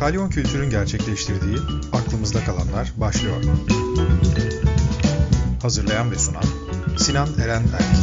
Kalyon Kültür'ün gerçekleştirdiği Aklımızda Kalanlar başlıyor. Hazırlayan ve sunan Sinan Eren Erk.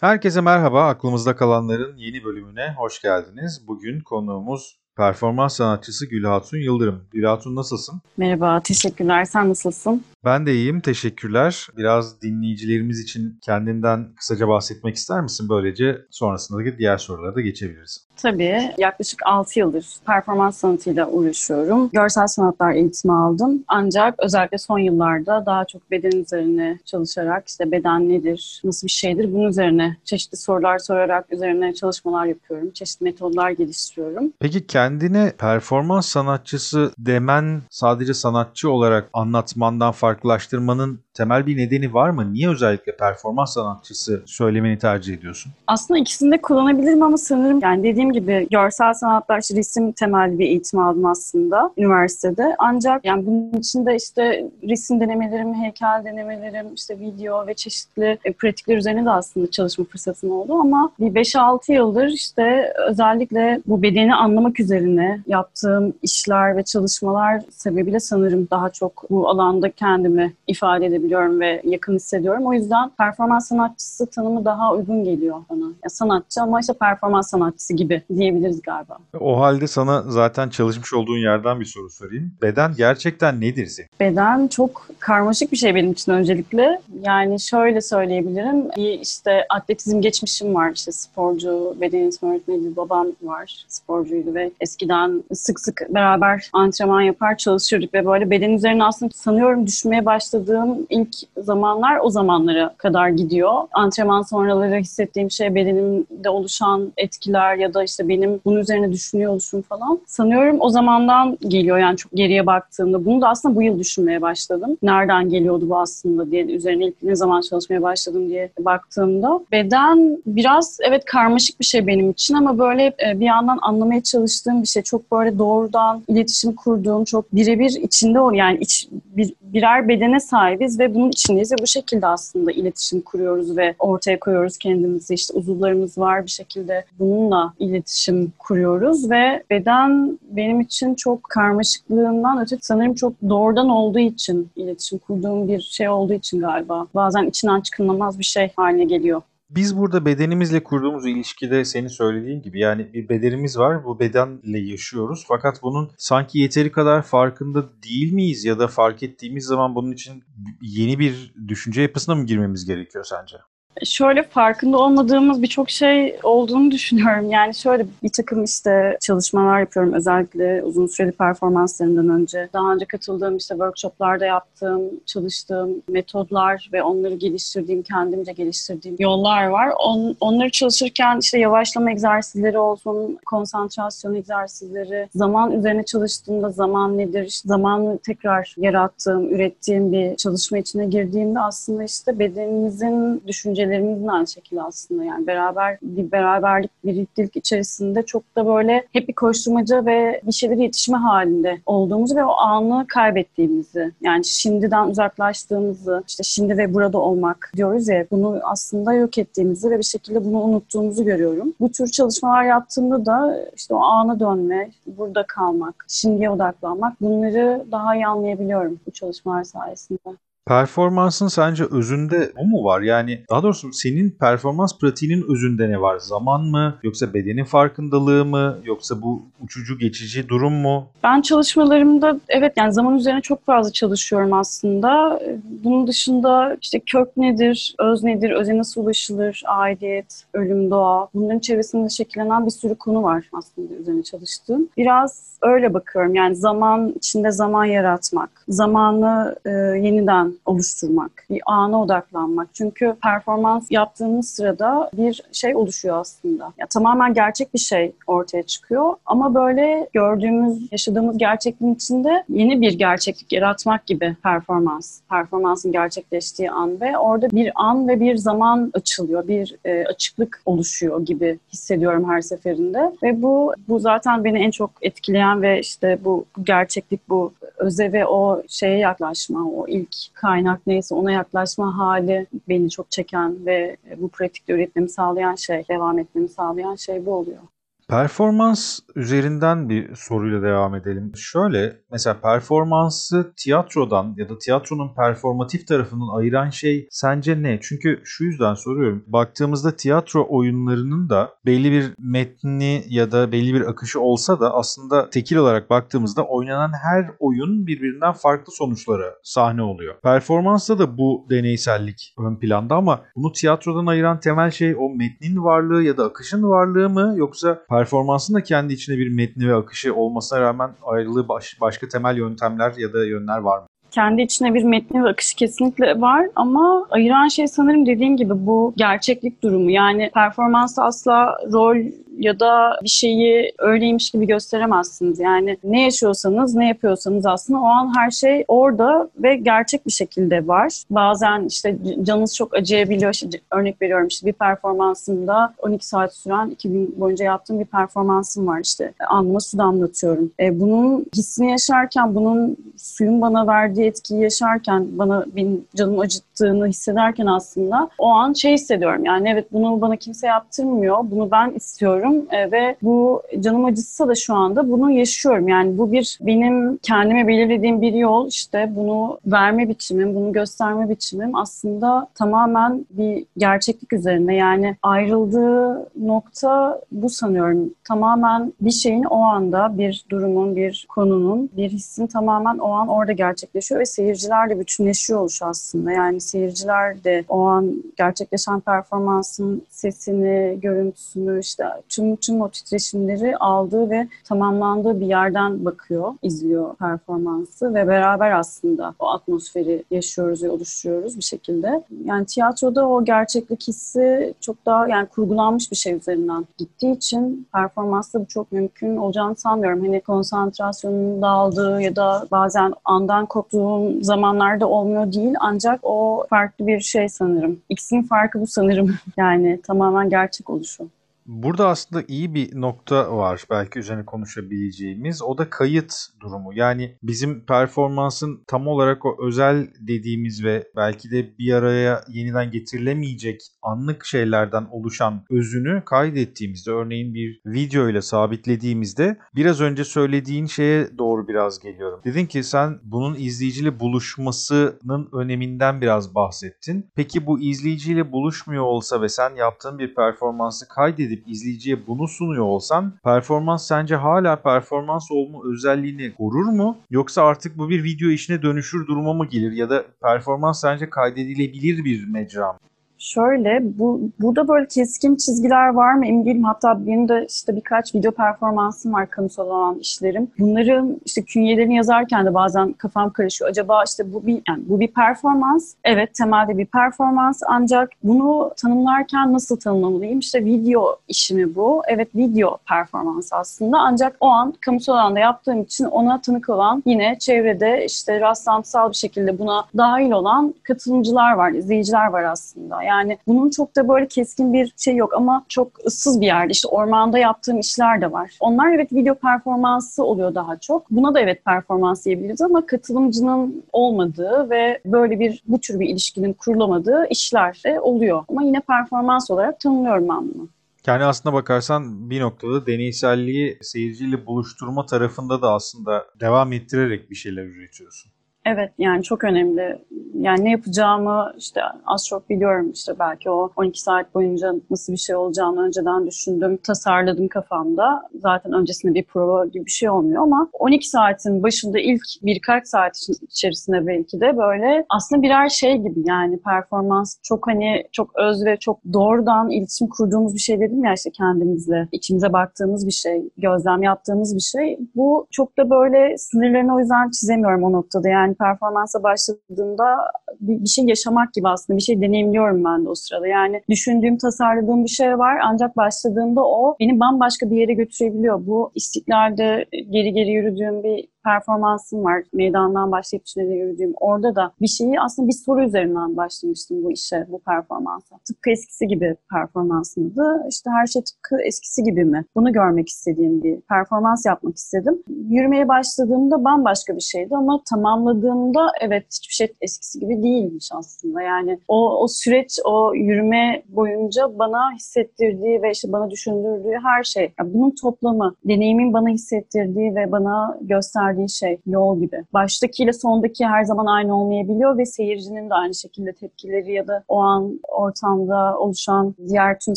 Herkese merhaba. Aklımızda kalanların yeni bölümüne hoş geldiniz. Bugün konuğumuz performans sanatçısı Gülhatun Yıldırım. Gülhatun nasılsın? Merhaba, teşekkürler. Sen nasılsın? Ben de iyiyim, teşekkürler. Biraz dinleyicilerimiz için kendinden kısaca bahsetmek ister misin? Böylece sonrasında diğer sorulara da geçebiliriz. Tabii. Yaklaşık 6 yıldır performans sanatıyla uğraşıyorum. Görsel sanatlar eğitimi aldım. Ancak özellikle son yıllarda daha çok beden üzerine çalışarak işte beden nedir, nasıl bir şeydir bunun üzerine çeşitli sorular sorarak üzerine çalışmalar yapıyorum. Çeşitli metodlar geliştiriyorum. Peki kendine performans sanatçısı demen sadece sanatçı olarak anlatmandan farklılaştırmanın temel bir nedeni var mı? Niye özellikle performans sanatçısı söylemeni tercih ediyorsun? Aslında ikisini de kullanabilirim ama sanırım yani dediğim gibi görsel sanatlar, işte resim temelli bir eğitim aldım aslında üniversitede. Ancak yani bunun içinde işte resim denemelerim, heykel denemelerim, işte video ve çeşitli e, pratikler üzerine de aslında çalışma fırsatım oldu ama bir 5-6 yıldır işte özellikle bu bedeni anlamak üzerine yaptığım işler ve çalışmalar sebebiyle sanırım daha çok bu alanda kendimi ifade edebiliyorum ve yakın hissediyorum. O yüzden performans sanatçısı tanımı daha uygun geliyor bana. Ya sanatçı ama işte performans sanatçısı gibi diyebiliriz galiba. O halde sana zaten çalışmış olduğun yerden bir soru sorayım. Beden gerçekten nedir senin? Beden çok karmaşık bir şey benim için öncelikle. Yani şöyle söyleyebilirim. Bir işte atletizm geçmişim var. İşte sporcu, beden eğitimi öğretmeni babam var. Sporcuydu ve eskiden sık sık beraber antrenman yapar çalışıyorduk ve böyle beden üzerine aslında sanıyorum düşmeye başladığım ilk zamanlar o zamanlara kadar gidiyor. Antrenman sonraları hissettiğim şey bedenimde oluşan etkiler ya da işte benim bunun üzerine düşünüyor oluşum falan. Sanıyorum o zamandan geliyor yani çok geriye baktığımda. Bunu da aslında bu yıl düşünmeye başladım. Nereden geliyordu bu aslında diye üzerine ilk ne zaman çalışmaya başladım diye baktığımda. Beden biraz evet karmaşık bir şey benim için ama böyle e, bir yandan anlamaya çalıştığım bir şey. Çok böyle doğrudan iletişim kurduğum, çok birebir içinde ol yani iç, bir, birer bedene sahibiz ve bunun içindeyiz ve bu şekilde aslında iletişim kuruyoruz ve ortaya koyuyoruz kendimizi. İşte uzuvlarımız var bir şekilde bununla iletişim kuruyoruz ve beden benim için çok karmaşıklığından öte sanırım çok doğrudan olduğu için iletişim kurduğum bir şey olduğu için galiba bazen içinden çıkılmaz bir şey haline geliyor. Biz burada bedenimizle kurduğumuz ilişkide senin söylediğin gibi yani bir bedenimiz var bu bedenle yaşıyoruz fakat bunun sanki yeteri kadar farkında değil miyiz ya da fark ettiğimiz zaman bunun için yeni bir düşünce yapısına mı girmemiz gerekiyor sence? Şöyle farkında olmadığımız birçok şey olduğunu düşünüyorum. Yani şöyle bir takım işte çalışmalar yapıyorum özellikle uzun süreli performanslarından önce. Daha önce katıldığım işte workshoplarda yaptığım, çalıştığım metodlar ve onları geliştirdiğim, kendimce geliştirdiğim yollar var. On, onları çalışırken işte yavaşlama egzersizleri olsun, konsantrasyon egzersizleri, zaman üzerine çalıştığımda zaman nedir, işte zamanı tekrar yarattığım, ürettiğim bir çalışma içine girdiğimde aslında işte bedenimizin düşüncelerimizin aynı şekilde aslında yani beraber bir beraberlik, birliktelik içerisinde çok da böyle hep bir koşturmaca ve bir şeyleri yetişme halinde olduğumuzu ve o anı kaybettiğimizi yani şimdiden uzaklaştığımızı işte şimdi ve burada olmak diyoruz ya bunu aslında yok ettiğimizi ve bir şekilde bunu unuttuğumuzu görüyorum. Bu tür çalışmalar yaptığımda da işte o ana dönme, burada kalmak, şimdiye odaklanmak bunları daha iyi anlayabiliyorum bu çalışmalar sayesinde. Performansın sence özünde o mu var? Yani daha doğrusu senin performans pratiğinin özünde ne var? Zaman mı? Yoksa bedenin farkındalığı mı? Yoksa bu uçucu geçici durum mu? Ben çalışmalarımda evet yani zaman üzerine çok fazla çalışıyorum aslında. Bunun dışında işte kök nedir, öz nedir, öze nasıl ulaşılır, aidiyet, ölüm, doğa. Bunların çevresinde şekillenen bir sürü konu var aslında üzerine çalıştığım. Biraz öyle bakıyorum. Yani zaman içinde zaman yaratmak, zamanı e, yeniden oluşturmak, bir ana odaklanmak. Çünkü performans yaptığımız sırada bir şey oluşuyor aslında. Ya tamamen gerçek bir şey ortaya çıkıyor ama böyle gördüğümüz, yaşadığımız gerçekliğin içinde yeni bir gerçeklik yaratmak gibi performans. Performansın gerçekleştiği an ve orada bir an ve bir zaman açılıyor, bir e, açıklık oluşuyor gibi hissediyorum her seferinde ve bu bu zaten beni en çok etkileyen ve işte bu gerçeklik, bu öze ve o şeye yaklaşma, o ilk kaynak neyse ona yaklaşma hali beni çok çeken ve bu pratikte üretmemi sağlayan şey, devam etmemi sağlayan şey bu oluyor. Performans üzerinden bir soruyla devam edelim. Şöyle mesela performansı tiyatrodan ya da tiyatronun performatif tarafından ayıran şey sence ne? Çünkü şu yüzden soruyorum. Baktığımızda tiyatro oyunlarının da belli bir metni ya da belli bir akışı olsa da aslında tekil olarak baktığımızda oynanan her oyun birbirinden farklı sonuçlara sahne oluyor. Performansta da bu deneysellik ön planda ama bunu tiyatrodan ayıran temel şey o metnin varlığı ya da akışın varlığı mı yoksa performansın da kendi içinde bir metni ve akışı olmasına rağmen ayrılığı baş, başka temel yöntemler ya da yönler var mı? kendi içine bir metni ve akışı kesinlikle var ama ayıran şey sanırım dediğim gibi bu gerçeklik durumu. Yani performansta asla rol ya da bir şeyi öyleymiş gibi gösteremezsiniz. Yani ne yaşıyorsanız, ne yapıyorsanız aslında o an her şey orada ve gerçek bir şekilde var. Bazen işte canınız çok acıyabiliyor. İşte örnek veriyorum işte bir performansımda 12 saat süren 2 gün boyunca yaptığım bir performansım var işte. Anlıma su damlatıyorum. E, bunun hissini yaşarken, bunun suyun bana verdiği etkiyi yaşarken, bana benim canım acıttığını hissederken aslında o an şey hissediyorum. Yani evet bunu bana kimse yaptırmıyor. Bunu ben istiyorum yaşıyorum e, ve bu canım acısı da şu anda bunu yaşıyorum. Yani bu bir benim kendime belirlediğim bir yol işte bunu verme biçimim, bunu gösterme biçimim aslında tamamen bir gerçeklik üzerine. Yani ayrıldığı nokta bu sanıyorum. Tamamen bir şeyin o anda bir durumun, bir konunun, bir hissin tamamen o an orada gerçekleşiyor ve seyircilerle bütünleşiyor oluş aslında. Yani seyirciler de o an gerçekleşen performansın sesini, görüntüsünü işte tüm tüm o titreşimleri aldığı ve tamamlandığı bir yerden bakıyor, izliyor performansı ve beraber aslında o atmosferi yaşıyoruz ve oluşturuyoruz bir şekilde. Yani tiyatroda o gerçeklik hissi çok daha yani kurgulanmış bir şey üzerinden gittiği için performansta bu çok mümkün olacağını sanmıyorum. Hani konsantrasyonun dağıldığı ya da bazen andan koptuğum zamanlarda olmuyor değil ancak o farklı bir şey sanırım. İkisinin farkı bu sanırım. yani tamamen gerçek oluşu. Burada aslında iyi bir nokta var belki üzerine konuşabileceğimiz. O da kayıt durumu. Yani bizim performansın tam olarak o özel dediğimiz ve belki de bir araya yeniden getirilemeyecek anlık şeylerden oluşan özünü kaydettiğimizde örneğin bir video ile sabitlediğimizde biraz önce söylediğin şeye doğru biraz geliyorum. Dedin ki sen bunun izleyiciyle buluşmasının öneminden biraz bahsettin. Peki bu izleyiciyle buluşmuyor olsa ve sen yaptığın bir performansı kaydedip edip izleyiciye bunu sunuyor olsan performans sence hala performans olma özelliğini korur mu? Yoksa artık bu bir video işine dönüşür duruma mı gelir? Ya da performans sence kaydedilebilir bir mecra mı? Şöyle, bu burada böyle keskin çizgiler var mı emin değilim. Hatta benim de işte birkaç video performansım var kamusal olan işlerim. Bunların işte künyelerini yazarken de bazen kafam karışıyor. Acaba işte bu bir yani bu bir performans. Evet temelde bir performans ancak bunu tanımlarken nasıl tanımlamalıyım? İşte video işimi bu. Evet video performans aslında ancak o an kamusal alanda yaptığım için ona tanık olan yine çevrede işte rastlantısal bir şekilde buna dahil olan katılımcılar var, izleyiciler var aslında. Yani bunun çok da böyle keskin bir şey yok ama çok ıssız bir yerde. İşte ormanda yaptığım işler de var. Onlar evet video performansı oluyor daha çok. Buna da evet performans diyebiliriz ama katılımcının olmadığı ve böyle bir bu tür bir ilişkinin kurulamadığı işler de oluyor. Ama yine performans olarak tanımlıyorum ben bunu. Yani aslında bakarsan bir noktada deneyselliği seyirciyle buluşturma tarafında da aslında devam ettirerek bir şeyler üretiyorsun. Evet yani çok önemli. Yani ne yapacağımı işte az çok biliyorum işte belki o 12 saat boyunca nasıl bir şey olacağını önceden düşündüm, tasarladım kafamda. Zaten öncesinde bir prova gibi bir şey olmuyor ama 12 saatin başında ilk birkaç saat içerisinde belki de böyle aslında birer şey gibi yani performans çok hani çok öz ve çok doğrudan iletişim kurduğumuz bir şey dedim ya işte kendimizle, içimize baktığımız bir şey, gözlem yaptığımız bir şey. Bu çok da böyle sınırlarını o yüzden çizemiyorum o noktada yani performansa başladığımda bir, bir şey yaşamak gibi aslında bir şey deneyimliyorum ben de o sırada. Yani düşündüğüm, tasarladığım bir şey var ancak başladığımda o beni bambaşka bir yere götürebiliyor. Bu istiklalde geri geri yürüdüğüm bir performansım var. Meydandan başlayıp tünele yürüdüğüm. Orada da bir şeyi aslında bir soru üzerinden başlamıştım bu işe, bu performansa. Tıpkı eskisi gibi performans mıydı? İşte her şey tıpkı eskisi gibi mi? Bunu görmek istediğim bir performans yapmak istedim. Yürümeye başladığımda bambaşka bir şeydi ama tamamladığımda evet hiçbir şey eskisi gibi değilmiş aslında. Yani o, o süreç, o yürüme boyunca bana hissettirdiği ve işte bana düşündürdüğü her şey. Yani bunun toplamı, deneyimin bana hissettirdiği ve bana gösterdiği şey yol gibi. Baştakiyle sondaki her zaman aynı olmayabiliyor ve seyircinin de aynı şekilde tepkileri ya da o an ortamda oluşan diğer tüm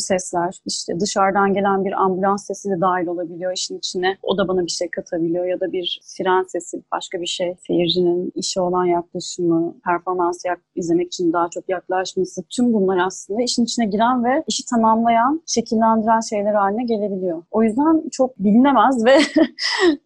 sesler, işte dışarıdan gelen bir ambulans sesi de dahil olabiliyor işin içine. O da bana bir şey katabiliyor ya da bir siren sesi, başka bir şey. Seyircinin işe olan yaklaşımı, performans izlemek için daha çok yaklaşması, tüm bunlar aslında işin içine giren ve işi tamamlayan, şekillendiren şeyler haline gelebiliyor. O yüzden çok bilinemez ve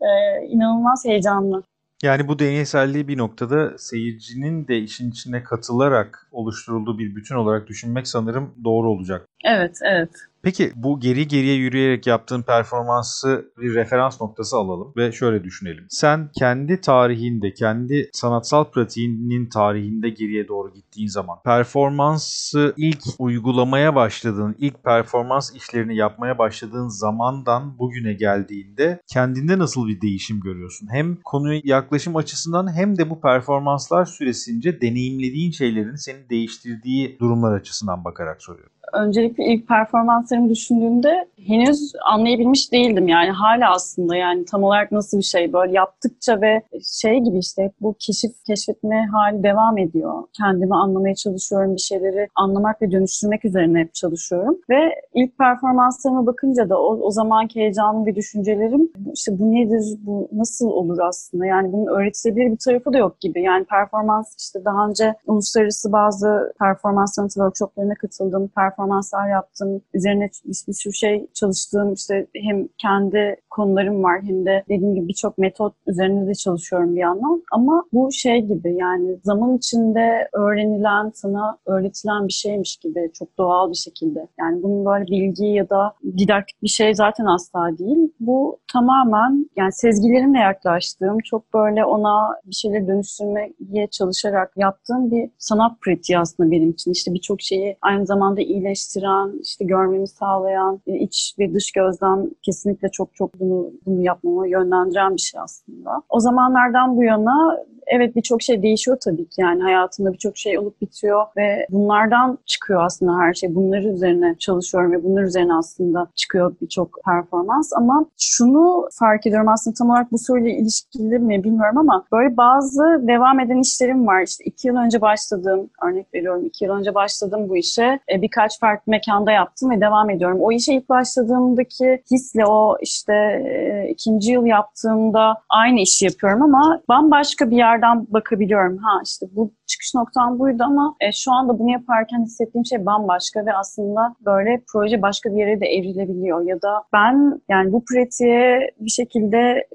e, inanılmaz heyecanlı. Yani bu deneyselliği bir noktada seyircinin de işin içine katılarak oluşturulduğu bir bütün olarak düşünmek sanırım doğru olacak. Evet, evet. Peki bu geri geriye yürüyerek yaptığın performansı bir referans noktası alalım ve şöyle düşünelim. Sen kendi tarihinde, kendi sanatsal pratiğinin tarihinde geriye doğru gittiğin zaman performansı ilk uygulamaya başladığın, ilk performans işlerini yapmaya başladığın zamandan bugüne geldiğinde kendinde nasıl bir değişim görüyorsun? Hem konuya yaklaşım açısından hem de bu performanslar süresince deneyimlediğin şeylerin seni değiştirdiği durumlar açısından bakarak soruyorum öncelikle ilk performanslarımı düşündüğümde henüz anlayabilmiş değildim yani. Hala aslında yani tam olarak nasıl bir şey? Böyle yaptıkça ve şey gibi işte bu keşif keşfetme hali devam ediyor. Kendimi anlamaya çalışıyorum bir şeyleri anlamak ve dönüştürmek üzerine hep çalışıyorum. Ve ilk performanslarıma bakınca da o, o zamanki heyecanım ve düşüncelerim işte bu nedir bu nasıl olur aslında? Yani bunun öğretilebilir bir tarafı da yok gibi. Yani performans işte daha önce uluslararası bazı performans sanatı workshoplarına katıldım performanslar yaptım üzerine bir, bir sürü şey çalıştığım işte hem kendi konularım var hem de dediğim gibi birçok metot üzerinde de çalışıyorum bir yandan. Ama bu şey gibi yani zaman içinde öğrenilen, sana öğretilen bir şeymiş gibi çok doğal bir şekilde. Yani bunun böyle bilgi ya da didaktik bir şey zaten asla değil. Bu tamamen yani sezgilerimle yaklaştığım, çok böyle ona bir şeyleri dönüştürmeye çalışarak yaptığım bir sanat pratiği aslında benim için. İşte birçok şeyi aynı zamanda iyileştiren, işte görmemi sağlayan, iç ve dış gözden kesinlikle çok çok bunu, bunu yapmama yönlendiren bir şey aslında. O zamanlardan bu yana evet birçok şey değişiyor tabii ki yani hayatımda birçok şey olup bitiyor ve bunlardan çıkıyor aslında her şey. Bunları üzerine çalışıyorum ve bunlar üzerine aslında çıkıyor birçok performans ama şunu fark ediyorum aslında tam olarak bu soruyla ilişkili mi bilmiyorum ama böyle bazı devam eden işlerim var. İşte iki yıl önce başladım, örnek veriyorum iki yıl önce başladım bu işe. E, birkaç farklı mekanda yaptım ve devam ediyorum. O işe ilk başladığımdaki hisle o işte e, ikinci yıl yaptığımda aynı işi yapıyorum ama bambaşka bir yerden bakabiliyorum. Ha işte bu çıkış noktam buydu ama e, şu anda bunu yaparken hissettiğim şey bambaşka ve aslında böyle proje başka bir yere de evrilebiliyor ya da ben yani bu pratiğe bir şekilde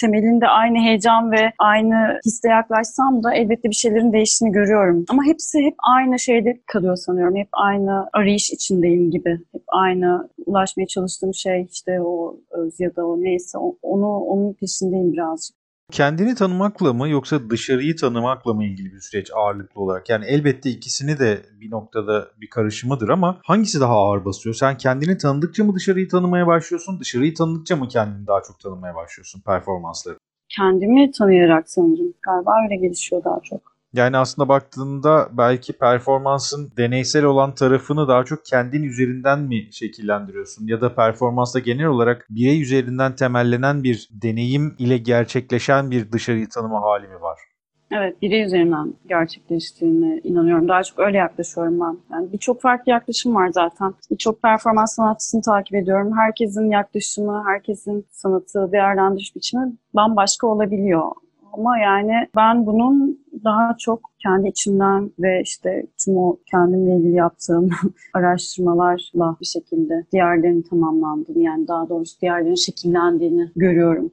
temelinde aynı heyecan ve aynı hisle yaklaşsam da elbette bir şeylerin değiştiğini görüyorum. Ama hepsi hep aynı şeyde kalıyor sanıyorum. Hep aynı arayış içindeyim gibi. Hep aynı ulaşmaya çalıştığım şey işte o öz ya da o neyse onu onun peşindeyim birazcık. Kendini tanımakla mı yoksa dışarıyı tanımakla mı ilgili bir süreç ağırlıklı olarak? Yani elbette ikisini de bir noktada bir karışımıdır ama hangisi daha ağır basıyor? Sen kendini tanıdıkça mı dışarıyı tanımaya başlıyorsun? Dışarıyı tanıdıkça mı kendini daha çok tanımaya başlıyorsun performansları? Kendimi tanıyarak sanırım. Galiba öyle gelişiyor daha çok. Yani aslında baktığında belki performansın deneysel olan tarafını daha çok kendin üzerinden mi şekillendiriyorsun? Ya da performansta genel olarak birey üzerinden temellenen bir deneyim ile gerçekleşen bir dışarıyı tanıma hali mi var? Evet, birey üzerinden gerçekleştiğine inanıyorum. Daha çok öyle yaklaşıyorum ben. Yani birçok farklı yaklaşım var zaten. Birçok performans sanatçısını takip ediyorum. Herkesin yaklaşımı, herkesin sanatı, değerlendiriş biçimi bambaşka olabiliyor. Ama yani ben bunun daha çok kendi içimden ve işte tüm o kendimle ilgili yaptığım araştırmalarla bir şekilde diğerlerinin tamamlandığını yani daha doğrusu diğerlerinin şekillendiğini görüyorum.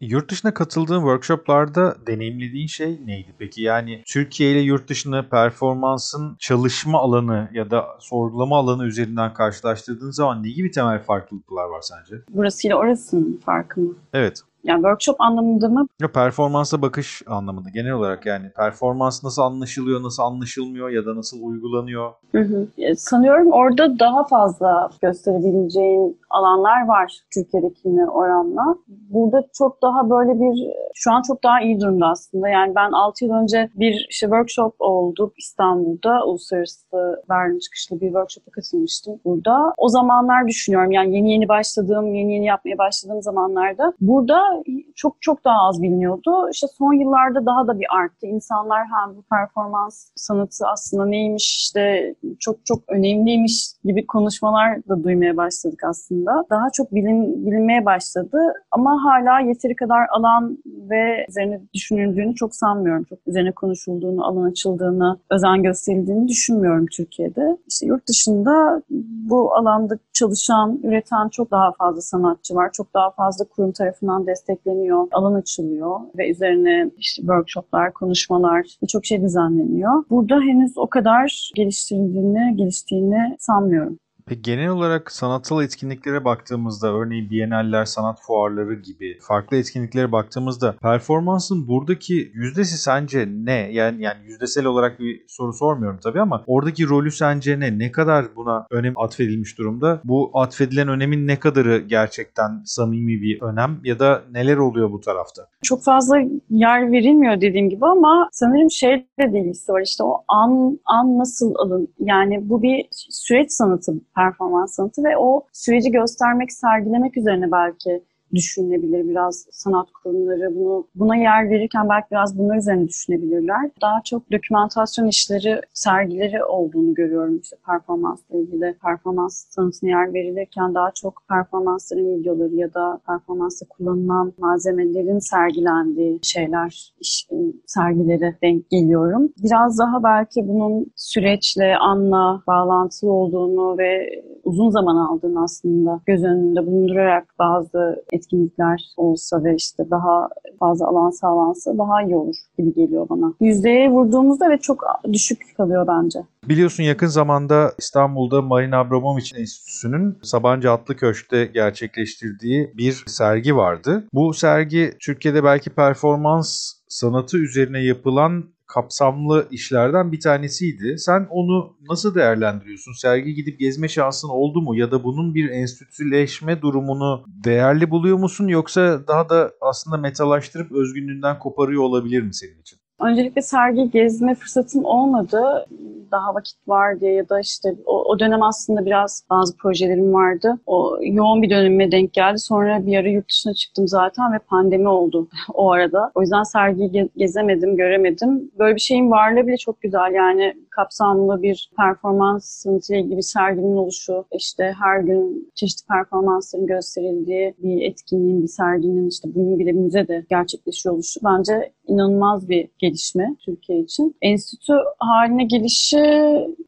Yurt dışına katıldığın workshoplarda deneyimlediğin şey neydi peki? Yani Türkiye ile yurt dışına performansın çalışma alanı ya da sorgulama alanı üzerinden karşılaştırdığın zaman ne gibi temel farklılıklar var sence? Burası ile orasının farkı mı? Evet. Yani workshop anlamında mı? Ya performansa bakış anlamında genel olarak yani performans nasıl anlaşılıyor, nasıl anlaşılmıyor ya da nasıl uygulanıyor? Hı hı. Sanıyorum orada daha fazla gösterebileceğin alanlar var Türkiye'dekine oranla. Burada çok daha böyle bir, şu an çok daha iyi durumda aslında. Yani ben 6 yıl önce bir işte workshop oldu İstanbul'da. Uluslararası Berlin çıkışlı bir workshop'a katılmıştım burada. O zamanlar düşünüyorum yani yeni yeni başladığım, yeni yeni yapmaya başladığım zamanlarda burada çok çok daha az biliniyordu. İşte son yıllarda daha da bir arttı. İnsanlar hem bu performans sanatı aslında neymiş işte çok çok önemliymiş gibi konuşmalar da duymaya başladık aslında. Daha çok bilin, bilinmeye başladı ama hala yeteri kadar alan ve üzerine düşünüldüğünü çok sanmıyorum. Çok üzerine konuşulduğunu, alan açıldığını, özen gösterildiğini düşünmüyorum Türkiye'de. İşte yurt dışında bu alanda çalışan, üreten çok daha fazla sanatçı var. Çok daha fazla kurum tarafından destekleniyor, alan açılıyor ve üzerine işte workshoplar, konuşmalar, birçok şey düzenleniyor. Burada henüz o kadar geliştirildiğini, geliştiğini sanmıyorum. Peki genel olarak sanatsal etkinliklere baktığımızda örneğin biyeneller, sanat fuarları gibi farklı etkinliklere baktığımızda performansın buradaki yüzdesi sence ne? Yani yani yüzdesel olarak bir soru sormuyorum tabii ama oradaki rolü sence ne? Ne kadar buna önem atfedilmiş durumda? Bu atfedilen önemin ne kadarı gerçekten samimi bir önem ya da neler oluyor bu tarafta? Çok fazla yer verilmiyor dediğim gibi ama sanırım şey de ilgisi var işte o an an nasıl alın yani bu bir süreç sanatı performans sanatı ve o süreci göstermek, sergilemek üzerine belki düşünülebilir. Biraz sanat kurumları bunu buna yer verirken belki biraz bunlar üzerine düşünebilirler. Daha çok dokümentasyon işleri, sergileri olduğunu görüyorum işte performansla ilgili. Performans sanatına yer verilirken daha çok performansların videoları ya da performansta kullanılan malzemelerin sergilendiği şeyler, iş, sergilere denk geliyorum. Biraz daha belki bunun süreçle, anla bağlantılı olduğunu ve uzun zaman aldığını aslında göz önünde bulundurarak bazı etkinlikler olsa ve işte daha fazla alan sağlansa daha iyi olur gibi geliyor bana. Yüzdeye vurduğumuzda ve çok düşük kalıyor bence. Biliyorsun yakın zamanda İstanbul'da Marina Abramovic Enstitüsü'nün Sabancı Atlı Köşk'te gerçekleştirdiği bir sergi vardı. Bu sergi Türkiye'de belki performans sanatı üzerine yapılan kapsamlı işlerden bir tanesiydi. Sen onu nasıl değerlendiriyorsun? Sergi gidip gezme şansın oldu mu? Ya da bunun bir enstitüleşme durumunu değerli buluyor musun? Yoksa daha da aslında metalaştırıp özgünlüğünden koparıyor olabilir mi senin için? Öncelikle sergi gezme fırsatım olmadı. Daha vakit var diye ya da işte o, o dönem aslında biraz bazı projelerim vardı. O yoğun bir dönemime denk geldi. Sonra bir ara yurt dışına çıktım zaten ve pandemi oldu o arada. O yüzden sergiyi gezemedim, göremedim. Böyle bir şeyin varlığı bile çok güzel. Yani kapsamlı bir performans ilgili bir serginin oluşu, işte her gün çeşitli performansların gösterildiği bir etkinliğin, bir serginin işte bunun bile müzede gerçekleşiyor oluşu bence inanılmaz bir gelişme Türkiye için. Enstitü haline gelişi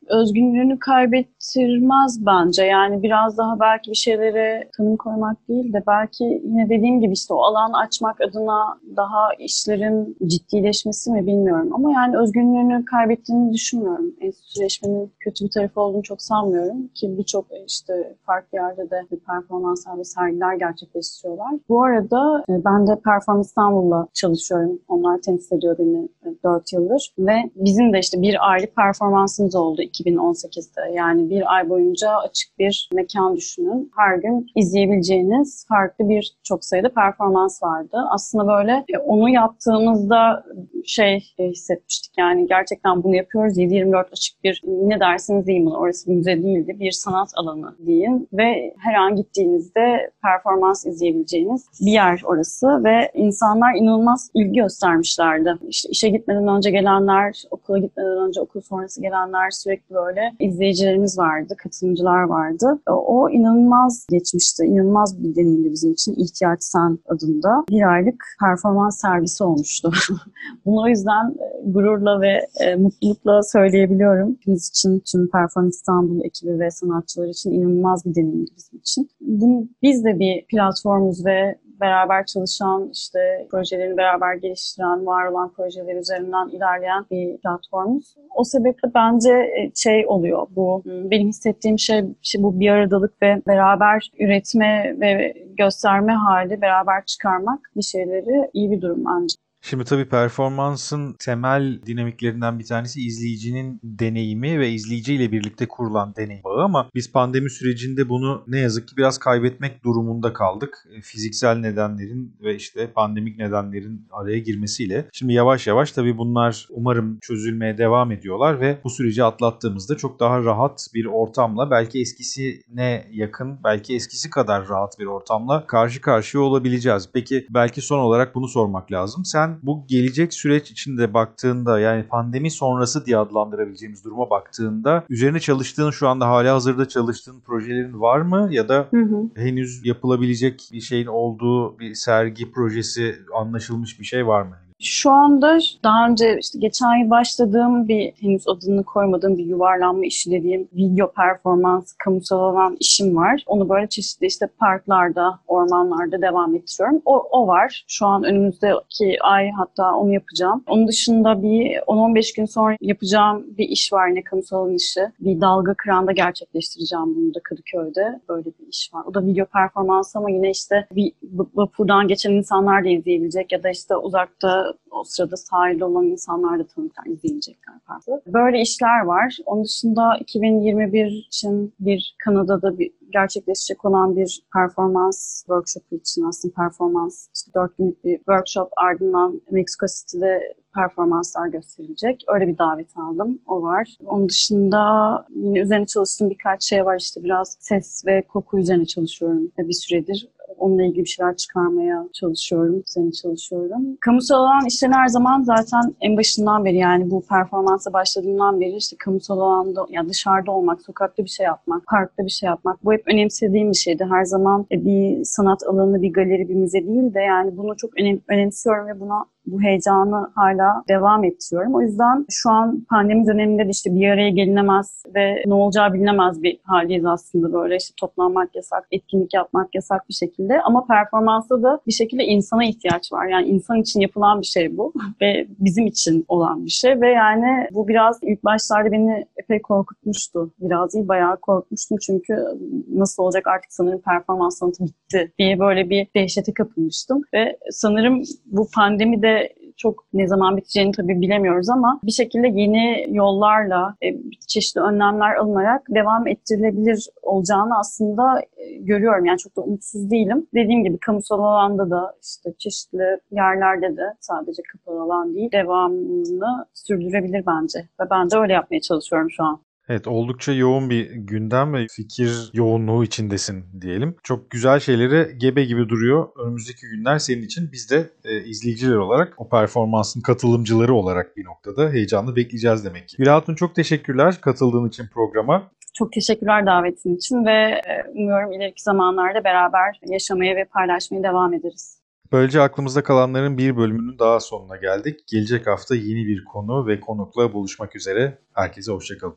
özgünlüğünü kaybettirmez bence. Yani biraz daha belki bir şeylere tanım koymak değil de belki yine dediğim gibi işte o alan açmak adına daha işlerin ciddileşmesi mi bilmiyorum. Ama yani özgünlüğünü kaybettiğini düşünmüyorum. Enstitüleşmenin kötü bir tarafı olduğunu çok sanmıyorum ki birçok işte farklı yerde de performanslar ve sergiler gerçekleştiriyorlar. Bu arada e, ben de Performans İstanbul'la çalışıyorum. Onlar temsil ediyor beni 4 yıldır ve bizim de işte bir aylık performansımız oldu 2018'de. Yani bir ay boyunca açık bir mekan düşünün. Her gün izleyebileceğiniz farklı bir çok sayıda performans vardı. Aslında böyle e, onu yaptığımızda şey e, hissetmiştik yani gerçekten bunu yapıyoruz 7-24 açık bir ne dersiniz deyin bunu orası müze değildi bir sanat alanı deyin ve her an gittiğinizde performans izleyebileceğiniz bir yer orası ve insanlar inanılmaz ilgi göstermişlerdi. İşte işe gitmeden önce gelenler, okula gitmeden önce okul sonrası gelenler sürekli böyle izleyicilerimiz vardı, katılımcılar vardı. O inanılmaz geçmişti, inanılmaz bir deneyimdi bizim için. İhtiyaç Sen adında bir aylık performans servisi olmuştu. Bunu o yüzden e, gururla ve e, mutlulukla söyleyebiliyorum. Hepimiz için, tüm Performans İstanbul ekibi ve sanatçılar için inanılmaz bir deneyimdi bizim için. Bunu, biz de bir platformuz ve beraber çalışan, işte projelerini beraber geliştiren, var olan projeler üzerinden ilerleyen bir platformuz. O sebeple bence e, şey oluyor bu benim hissettiğim şey, şey bu bir aradalık ve beraber üretme ve gösterme hali, beraber çıkarmak bir şeyleri iyi bir durum bence. Şimdi tabii performansın temel dinamiklerinden bir tanesi izleyicinin deneyimi ve izleyiciyle birlikte kurulan deneyim bağı ama biz pandemi sürecinde bunu ne yazık ki biraz kaybetmek durumunda kaldık. E, fiziksel nedenlerin ve işte pandemik nedenlerin araya girmesiyle. Şimdi yavaş yavaş tabii bunlar umarım çözülmeye devam ediyorlar ve bu süreci atlattığımızda çok daha rahat bir ortamla belki eskisine yakın, belki eskisi kadar rahat bir ortamla karşı karşıya olabileceğiz. Peki belki son olarak bunu sormak lazım. Sen bu gelecek süreç içinde baktığında yani pandemi sonrası diye adlandırabileceğimiz duruma baktığında üzerine çalıştığın şu anda hala hazırda çalıştığın projelerin var mı ya da hı hı. henüz yapılabilecek bir şeyin olduğu bir sergi projesi anlaşılmış bir şey var mı? Şu anda daha önce işte geçen yıl başladığım bir henüz adını koymadığım bir yuvarlanma işi dediğim video performans kamusal olan işim var. Onu böyle çeşitli işte parklarda, ormanlarda devam ettiriyorum. O, o var. Şu an önümüzdeki ay hatta onu yapacağım. Onun dışında bir 10-15 gün sonra yapacağım bir iş var yine kamusal olan işi. Bir dalga kıranda gerçekleştireceğim bunu da Kadıköy'de. Böyle bir iş var. O da video performans ama yine işte bir vapurdan geçen insanlar da izleyebilecek ya da işte uzakta o sırada sahilde olan insanlar da tanıklar izleyecekler farklı. Böyle işler var. Onun dışında 2021 için bir Kanada'da bir gerçekleşecek olan bir performans workshop için aslında performans işte 4 günlük bir workshop ardından Mexico City'de performanslar gösterilecek. Öyle bir davet aldım. O var. Onun dışında yine üzerine çalıştığım birkaç şey var. İşte biraz ses ve koku üzerine çalışıyorum bir süredir. Onunla ilgili bir şeyler çıkarmaya çalışıyorum, üzerine çalışıyorum. Kamusal alan işlerin her zaman zaten en başından beri yani bu performansa başladığından beri işte kamusal alanda ya dışarıda olmak, sokakta bir şey yapmak, parkta bir şey yapmak bu hep önemsediğim bir şeydi. Her zaman bir sanat alanı, bir galeri, bir müze değil de yani bunu çok önem, önemsiyorum ve buna bu heyecanı hala devam ettiriyorum. O yüzden şu an pandemi döneminde de işte bir araya gelinemez ve ne olacağı bilinemez bir haldeyiz aslında böyle işte toplanmak yasak, etkinlik yapmak yasak bir şekilde ama performansta da bir şekilde insana ihtiyaç var. Yani insan için yapılan bir şey bu ve bizim için olan bir şey ve yani bu biraz ilk başlarda beni epey korkutmuştu. Biraz değil bayağı korkmuştum çünkü nasıl olacak artık sanırım performans sanatı bitti diye böyle bir dehşete kapılmıştım ve sanırım bu pandemi de çok ne zaman biteceğini tabii bilemiyoruz ama bir şekilde yeni yollarla e, çeşitli önlemler alınarak devam ettirilebilir olacağını aslında e, görüyorum. Yani çok da umutsuz değilim. Dediğim gibi kamusal alanda da işte çeşitli yerlerde de sadece kapalı alan değil devamını sürdürebilir bence. Ve ben de öyle yapmaya çalışıyorum şu an. Evet oldukça yoğun bir gündem ve fikir yoğunluğu içindesin diyelim. Çok güzel şeyleri gebe gibi duruyor. Önümüzdeki günler senin için biz de e, izleyiciler olarak o performansın katılımcıları olarak bir noktada heyecanla bekleyeceğiz demek ki. Gül Hatun çok teşekkürler katıldığın için programa. Çok teşekkürler davetin için ve e, umuyorum ileriki zamanlarda beraber yaşamaya ve paylaşmaya devam ederiz. Böylece aklımızda kalanların bir bölümünün daha sonuna geldik. Gelecek hafta yeni bir konu ve konukla buluşmak üzere. Herkese hoşçakalın.